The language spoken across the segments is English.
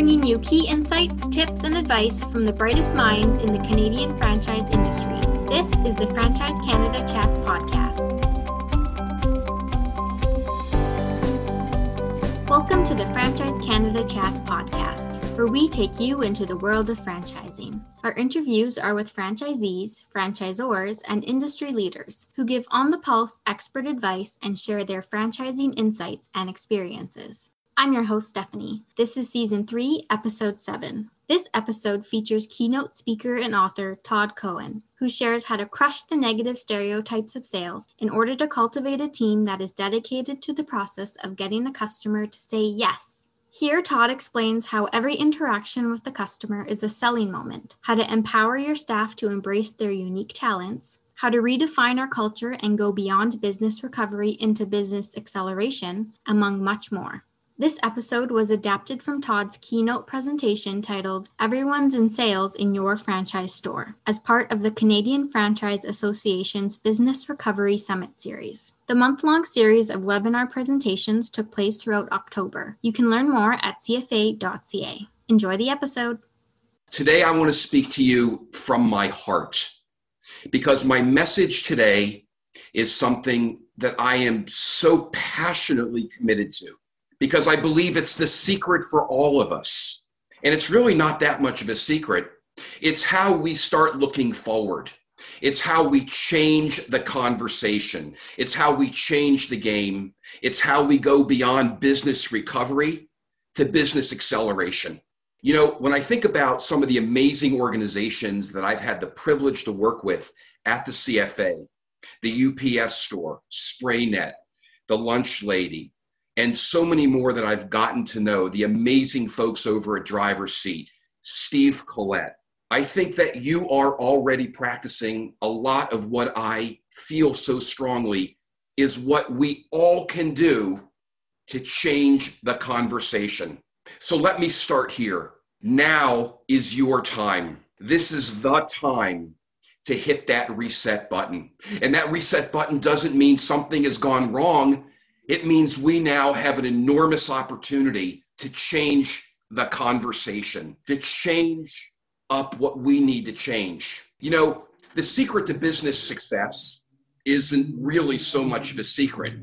bringing you key insights, tips, and advice from the brightest minds in the Canadian franchise industry. This is the Franchise Canada Chats podcast. Welcome to the Franchise Canada Chats podcast, where we take you into the world of franchising. Our interviews are with franchisees, franchisors, and industry leaders who give on the pulse expert advice and share their franchising insights and experiences. I'm your host, Stephanie. This is season three, episode seven. This episode features keynote speaker and author Todd Cohen, who shares how to crush the negative stereotypes of sales in order to cultivate a team that is dedicated to the process of getting a customer to say yes. Here, Todd explains how every interaction with the customer is a selling moment, how to empower your staff to embrace their unique talents, how to redefine our culture and go beyond business recovery into business acceleration, among much more. This episode was adapted from Todd's keynote presentation titled Everyone's in Sales in Your Franchise Store as part of the Canadian Franchise Association's Business Recovery Summit series. The month long series of webinar presentations took place throughout October. You can learn more at cfa.ca. Enjoy the episode. Today, I want to speak to you from my heart because my message today is something that I am so passionately committed to because I believe it's the secret for all of us. And it's really not that much of a secret. It's how we start looking forward. It's how we change the conversation. It's how we change the game. It's how we go beyond business recovery to business acceleration. You know, when I think about some of the amazing organizations that I've had the privilege to work with at the CFA, the UPS store, SprayNet, the Lunch Lady, and so many more that I've gotten to know, the amazing folks over at Driver's Seat, Steve Collette. I think that you are already practicing a lot of what I feel so strongly is what we all can do to change the conversation. So let me start here. Now is your time. This is the time to hit that reset button. And that reset button doesn't mean something has gone wrong it means we now have an enormous opportunity to change the conversation, to change up what we need to change. You know, the secret to business success isn't really so much of a secret.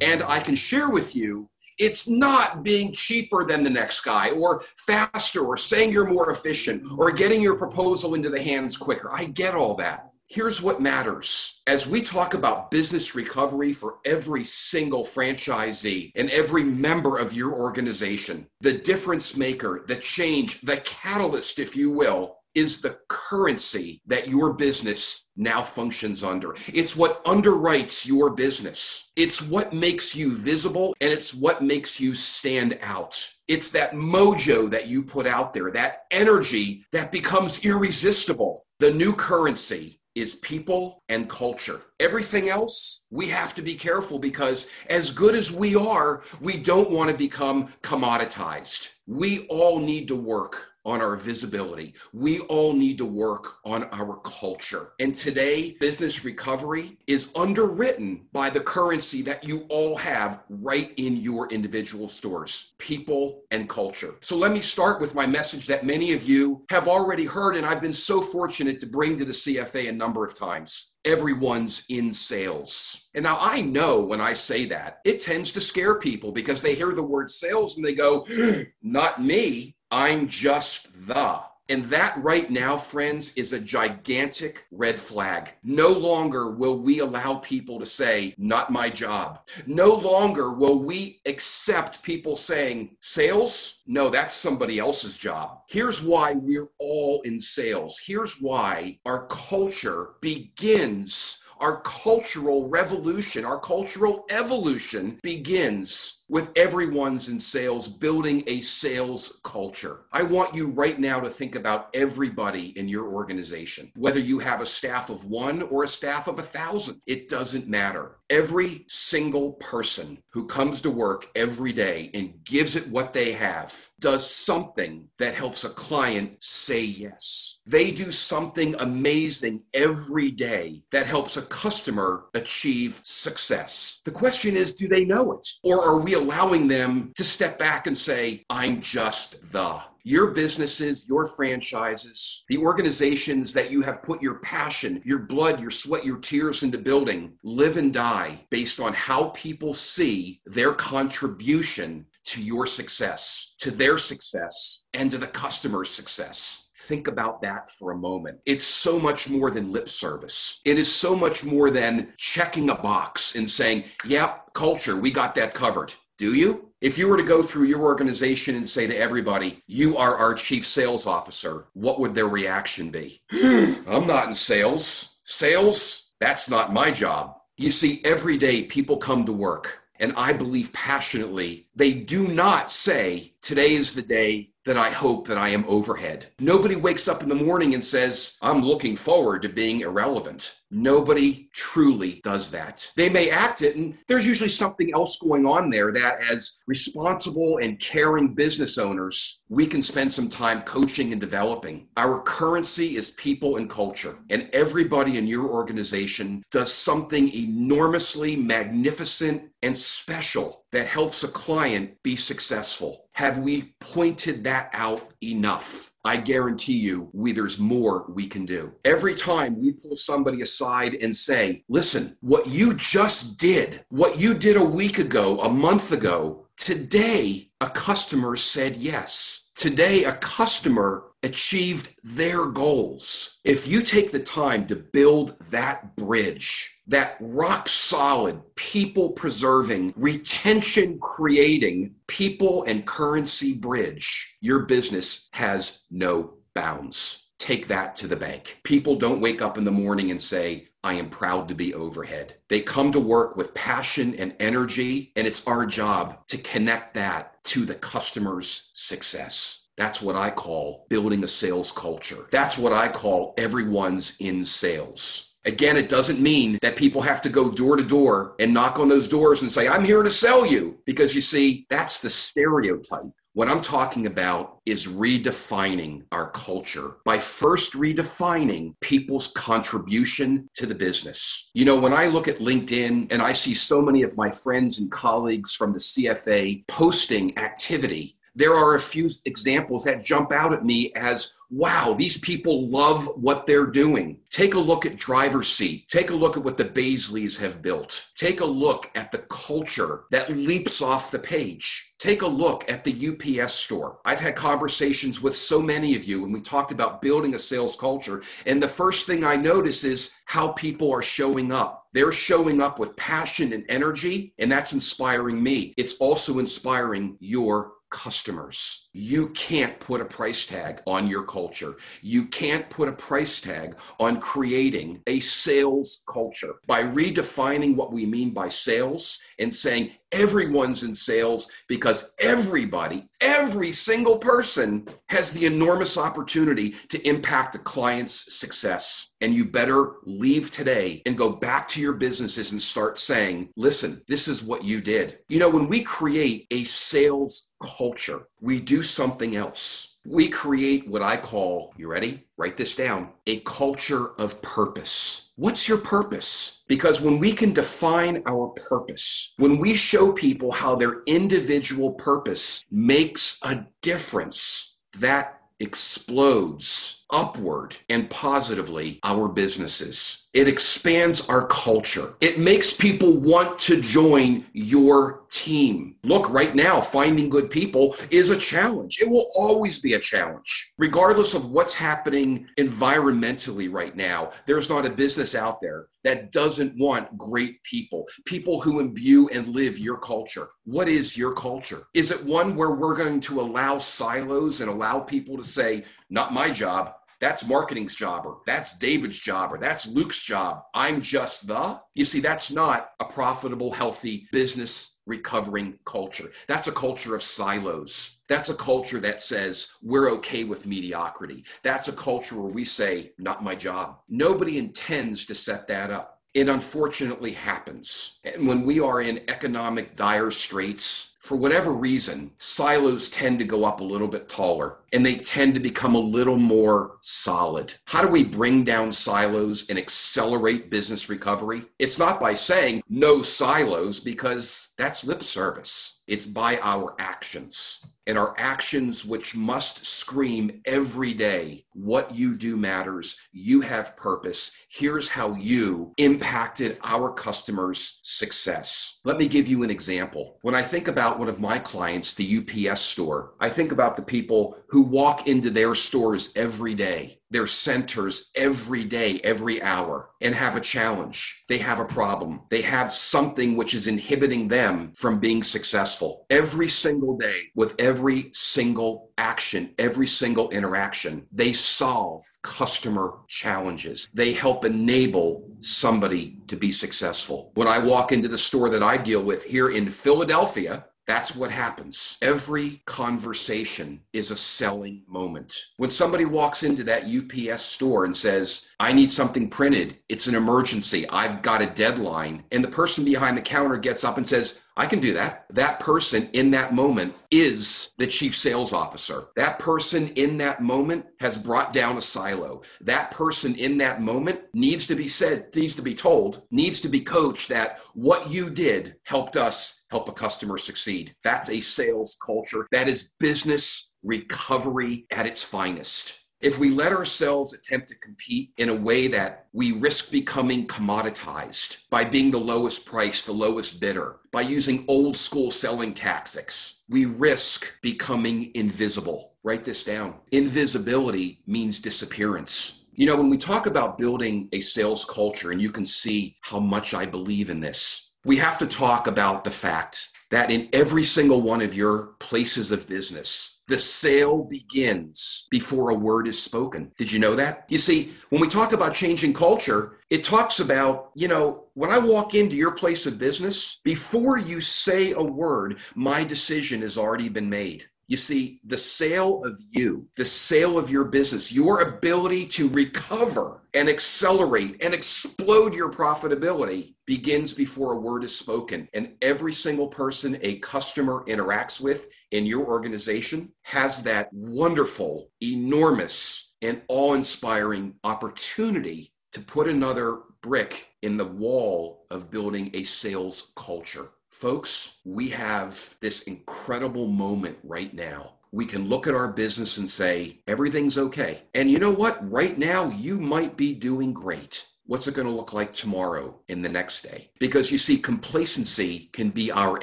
And I can share with you, it's not being cheaper than the next guy or faster or saying you're more efficient or getting your proposal into the hands quicker. I get all that. Here's what matters. As we talk about business recovery for every single franchisee and every member of your organization, the difference maker, the change, the catalyst, if you will, is the currency that your business now functions under. It's what underwrites your business. It's what makes you visible and it's what makes you stand out. It's that mojo that you put out there, that energy that becomes irresistible. The new currency is people and culture. Everything else, we have to be careful because as good as we are, we don't want to become commoditized. We all need to work on our visibility. We all need to work on our culture. And today, business recovery is underwritten by the currency that you all have right in your individual stores people and culture. So let me start with my message that many of you have already heard, and I've been so fortunate to bring to the CFA a number of times everyone's in sales. And now I know when I say that, it tends to scare people because they hear the word sales and they go, not me. I'm just the. And that right now, friends, is a gigantic red flag. No longer will we allow people to say, not my job. No longer will we accept people saying, sales? No, that's somebody else's job. Here's why we're all in sales. Here's why our culture begins our cultural revolution, our cultural evolution begins with everyone's in sales building a sales culture. I want you right now to think about everybody in your organization, whether you have a staff of one or a staff of a thousand, it doesn't matter. Every single person who comes to work every day and gives it what they have does something that helps a client say yes. They do something amazing every day that helps a customer achieve success. The question is, do they know it? Or are we allowing them to step back and say, I'm just the? Your businesses, your franchises, the organizations that you have put your passion, your blood, your sweat, your tears into building live and die based on how people see their contribution to your success, to their success, and to the customer's success. Think about that for a moment. It's so much more than lip service. It is so much more than checking a box and saying, yep, culture, we got that covered. Do you? If you were to go through your organization and say to everybody, you are our chief sales officer, what would their reaction be? I'm not in sales. Sales? That's not my job. You see, every day people come to work, and I believe passionately, they do not say, today is the day that I hope that I am overhead. Nobody wakes up in the morning and says, I'm looking forward to being irrelevant. Nobody truly does that. They may act it, and there's usually something else going on there that, as responsible and caring business owners, we can spend some time coaching and developing. Our currency is people and culture, and everybody in your organization does something enormously magnificent and special that helps a client be successful. Have we pointed that out enough? I guarantee you, we, there's more we can do. Every time we pull somebody aside and say, listen, what you just did, what you did a week ago, a month ago, today a customer said yes. Today a customer achieved their goals. If you take the time to build that bridge, that rock solid, people preserving, retention creating, people and currency bridge, your business has no bounds. Take that to the bank. People don't wake up in the morning and say, I am proud to be overhead. They come to work with passion and energy, and it's our job to connect that to the customer's success. That's what I call building a sales culture. That's what I call everyone's in sales. Again, it doesn't mean that people have to go door to door and knock on those doors and say, I'm here to sell you. Because you see, that's the stereotype. What I'm talking about is redefining our culture by first redefining people's contribution to the business. You know, when I look at LinkedIn and I see so many of my friends and colleagues from the CFA posting activity, there are a few examples that jump out at me as wow, these people love what they're doing. Take a look at driver's seat. Take a look at what the Baisleys have built. Take a look at the culture that leaps off the page. Take a look at the UPS store. I've had conversations with so many of you, and we talked about building a sales culture. And the first thing I notice is how people are showing up. They're showing up with passion and energy, and that's inspiring me. It's also inspiring your customers. You can't put a price tag on your culture. You can't put a price tag on creating a sales culture. By redefining what we mean by sales and saying everyone's in sales because everybody, every single person has the enormous opportunity to impact a client's success. And you better leave today and go back to your businesses and start saying, listen, this is what you did. You know, when we create a sales culture, we do something else. We create what I call, you ready? Write this down a culture of purpose. What's your purpose? Because when we can define our purpose, when we show people how their individual purpose makes a difference, that explodes upward and positively our businesses. It expands our culture. It makes people want to join your team. Look, right now, finding good people is a challenge. It will always be a challenge. Regardless of what's happening environmentally right now, there's not a business out there that doesn't want great people, people who imbue and live your culture. What is your culture? Is it one where we're going to allow silos and allow people to say, not my job, that's marketing's job, or that's David's job, or that's Luke's job. I'm just the. You see, that's not a profitable, healthy business recovering culture. That's a culture of silos. That's a culture that says we're okay with mediocrity. That's a culture where we say, not my job. Nobody intends to set that up. It unfortunately happens. And when we are in economic dire straits, for whatever reason, silos tend to go up a little bit taller and they tend to become a little more solid. How do we bring down silos and accelerate business recovery? It's not by saying no silos because that's lip service. It's by our actions and our actions, which must scream every day what you do matters. You have purpose. Here's how you impacted our customers' success. Let me give you an example. When I think about one of my clients, the UPS store, I think about the people who walk into their stores every day their centers every day, every hour, and have a challenge. They have a problem. They have something which is inhibiting them from being successful. Every single day, with every single action, every single interaction, they solve customer challenges. They help enable somebody to be successful. When I walk into the store that I deal with here in Philadelphia, that's what happens. Every conversation is a selling moment. When somebody walks into that UPS store and says, I need something printed, it's an emergency, I've got a deadline, and the person behind the counter gets up and says, I can do that. That person in that moment is the chief sales officer. That person in that moment has brought down a silo. That person in that moment needs to be said, needs to be told, needs to be coached that what you did helped us help a customer succeed. That's a sales culture. That is business recovery at its finest. If we let ourselves attempt to compete in a way that we risk becoming commoditized by being the lowest price, the lowest bidder, by using old school selling tactics, we risk becoming invisible. Write this down. Invisibility means disappearance. You know, when we talk about building a sales culture, and you can see how much I believe in this, we have to talk about the fact that in every single one of your places of business, the sale begins before a word is spoken. Did you know that? You see, when we talk about changing culture, it talks about, you know, when I walk into your place of business, before you say a word, my decision has already been made. You see, the sale of you, the sale of your business, your ability to recover and accelerate and explode your profitability begins before a word is spoken. And every single person a customer interacts with in your organization has that wonderful, enormous, and awe inspiring opportunity to put another brick in the wall of building a sales culture. Folks, we have this incredible moment right now. We can look at our business and say, everything's okay. And you know what? Right now, you might be doing great. What's it going to look like tomorrow in the next day? Because you see, complacency can be our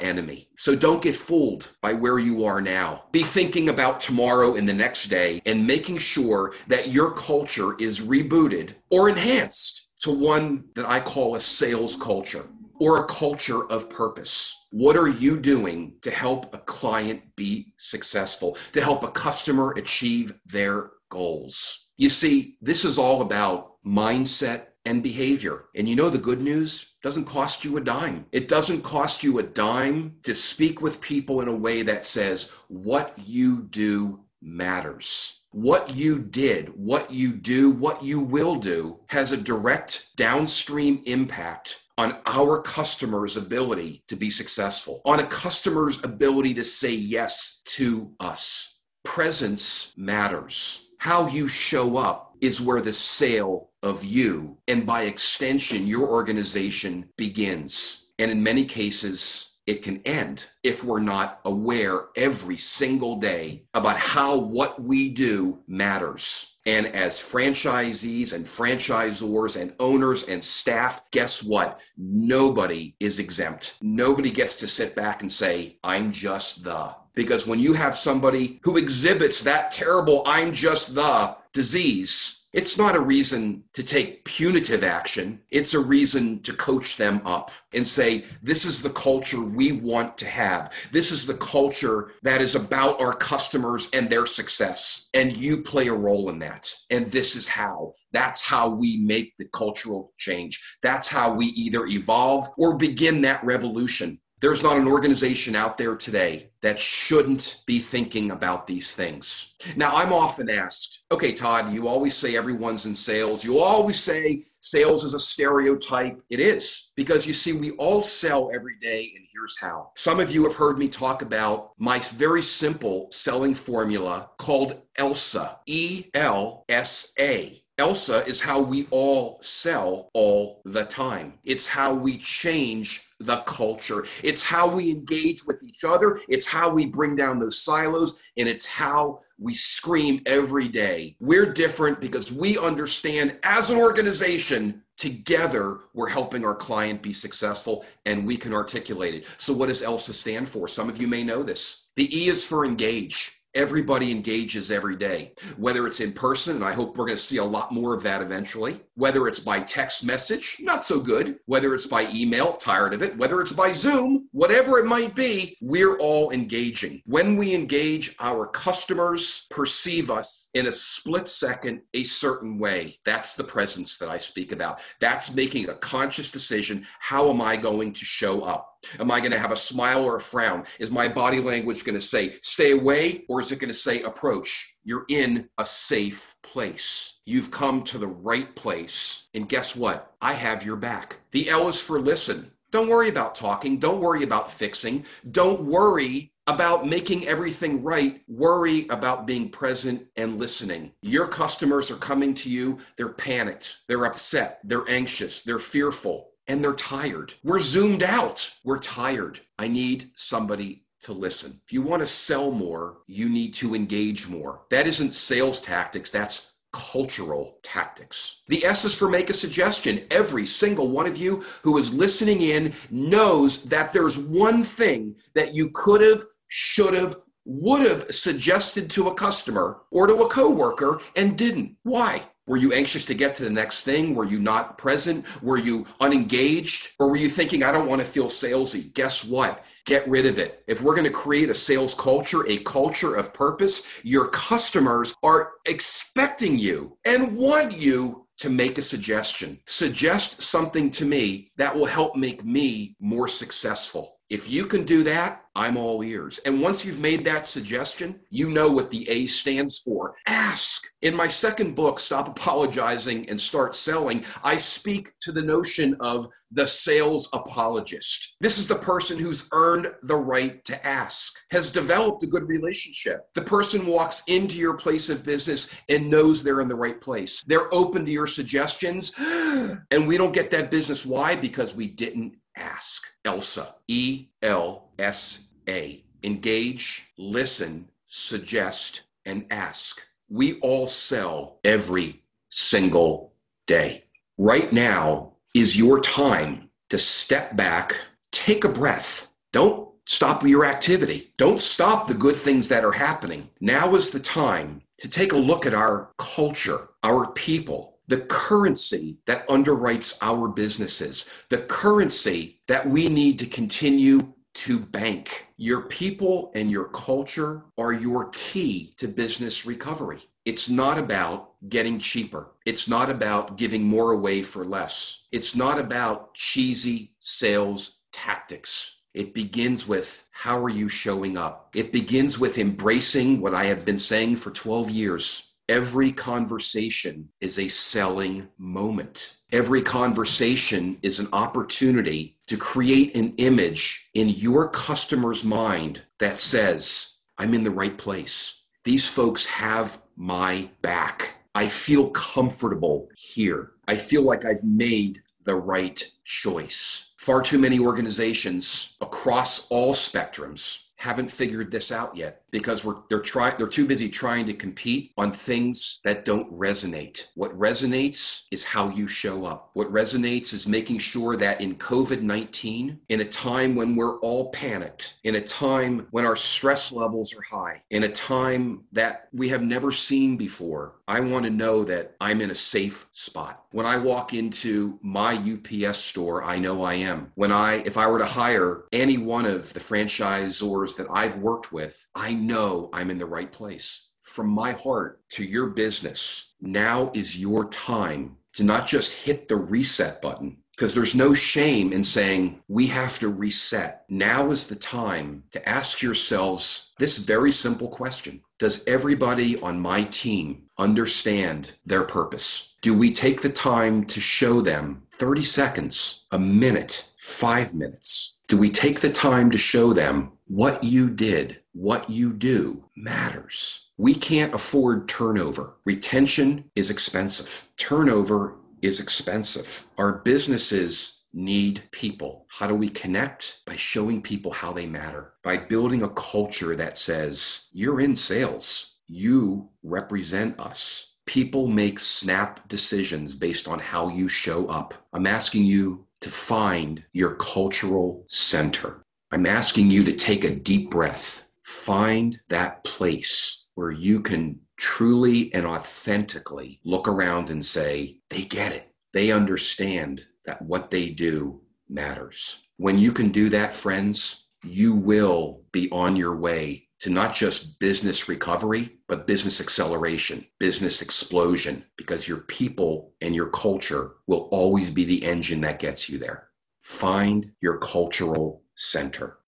enemy. So don't get fooled by where you are now. Be thinking about tomorrow and the next day and making sure that your culture is rebooted or enhanced to one that I call a sales culture or a culture of purpose? What are you doing to help a client be successful, to help a customer achieve their goals? You see, this is all about mindset and behavior. And you know the good news doesn't cost you a dime. It doesn't cost you a dime to speak with people in a way that says what you do matters what you did, what you do, what you will do has a direct downstream impact on our customer's ability to be successful, on a customer's ability to say yes to us. Presence matters. How you show up is where the sale of you and by extension, your organization begins. And in many cases, it can end if we're not aware every single day about how what we do matters. And as franchisees and franchisors and owners and staff, guess what? Nobody is exempt. Nobody gets to sit back and say, I'm just the. Because when you have somebody who exhibits that terrible, I'm just the disease, it's not a reason to take punitive action. It's a reason to coach them up and say, this is the culture we want to have. This is the culture that is about our customers and their success. And you play a role in that. And this is how. That's how we make the cultural change. That's how we either evolve or begin that revolution There's not an organization out there today that shouldn't be thinking about these things. Now, I'm often asked, okay, Todd, you always say everyone's in sales. You always say sales is a stereotype. It is, because you see, we all sell every day, and here's how. Some of you have heard me talk about my very simple selling formula called ELSA, E L S A. ELSA is how we all sell all the time. It's how we change the culture. It's how we engage with each other. It's how we bring down those silos. And it's how we scream every day. We're different because we understand as an organization, together we're helping our client be successful and we can articulate it. So, what does ELSA stand for? Some of you may know this. The E is for engage everybody engages every day, whether it's in person, and I hope we're going to see a lot more of that eventually, whether it's by text message, not so good, whether it's by email, tired of it, whether it's by Zoom, whatever it might be, we're all engaging. When we engage, our customers perceive us in a split second a certain way. That's the presence that I speak about. That's making a conscious decision. How am I going to show up? Am I going to have a smile or a frown? Is my body language going to say stay away or is it going to say approach? You're in a safe place. You've come to the right place. And guess what? I have your back. The L is for listen. Don't worry about talking. Don't worry about fixing. Don't worry about making everything right. Worry about being present and listening. Your customers are coming to you. They're panicked. They're upset. They're anxious. They're fearful and they're tired. We're zoomed out. We're tired. I need somebody to listen. If you want to sell more, you need to engage more. That isn't sales tactics, that's cultural tactics. The S is for make a suggestion. Every single one of you who is listening in knows that there's one thing that you could have, should have, would have suggested to a customer or to a coworker and didn't. Why? Were you anxious to get to the next thing? Were you not present? Were you unengaged? Or were you thinking, I don't want to feel salesy? Guess what? Get rid of it. If we're going to create a sales culture, a culture of purpose, your customers are expecting you and want you to make a suggestion. Suggest something to me that will help make me more successful. If you can do that, I'm all ears. And once you've made that suggestion, you know what the A stands for. Ask. In my second book, Stop Apologizing and Start Selling, I speak to the notion of the sales apologist. This is the person who's earned the right to ask, has developed a good relationship. The person walks into your place of business and knows they're in the right place. They're open to your suggestions, and we don't get that business. Why? Because we didn't ask. ELSA, E L S A. Engage, listen, suggest, and ask. We all sell every single day. Right now is your time to step back, take a breath. Don't stop your activity. Don't stop the good things that are happening. Now is the time to take a look at our culture, our people, the currency that underwrites our businesses, the currency that we need to continue to bank. Your people and your culture are your key to business recovery. It's not about getting cheaper. It's not about giving more away for less. It's not about cheesy sales tactics. It begins with how are you showing up? It begins with embracing what I have been saying for 12 years Every conversation is a selling moment. Every conversation is an opportunity to create an image in your customer's mind that says, I'm in the right place. These folks have my back. I feel comfortable here. I feel like I've made the right choice. Far too many organizations across all spectrums haven't figured this out yet because we're they're trying they're too busy trying to compete on things that don't resonate. What resonates is how you show up. What resonates is making sure that in COVID-19, in a time when we're all panicked, in a time when our stress levels are high, in a time that we have never seen before, I want to know that I'm in a safe spot. When I walk into my UPS store, I know I am. When I if I were to hire any one of the franchisors that I've worked with, I know I'm in the right place. From my heart to your business, now is your time to not just hit the reset button, because there's no shame in saying we have to reset. Now is the time to ask yourselves this very simple question Does everybody on my team understand their purpose? Do we take the time to show them 30 seconds, a minute, five minutes? Do we take the time to show them what you did, what you do matters? We can't afford turnover. Retention is expensive. Turnover is expensive. Our businesses need people. How do we connect? By showing people how they matter, by building a culture that says, you're in sales, you represent us. People make snap decisions based on how you show up. I'm asking you to find your cultural center. I'm asking you to take a deep breath. Find that place where you can truly and authentically look around and say, they get it. They understand that what they do matters. When you can do that, friends, you will be on your way to not just business recovery, but business acceleration, business explosion, because your people and your culture will always be the engine that gets you there. Find your cultural center.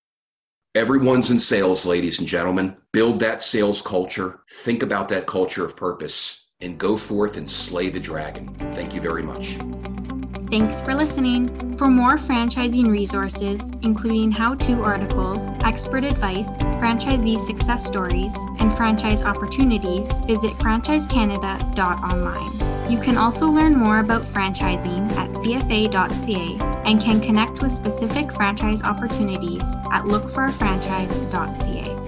Everyone's in sales, ladies and gentlemen. Build that sales culture. Think about that culture of purpose and go forth and slay the dragon. Thank you very much. Thanks for listening. For more franchising resources, including how to articles, expert advice, franchisee success stories, and franchise opportunities, visit franchisecanada.online. You can also learn more about franchising at cfa.ca and can connect with specific franchise opportunities at lookforafranchise.ca.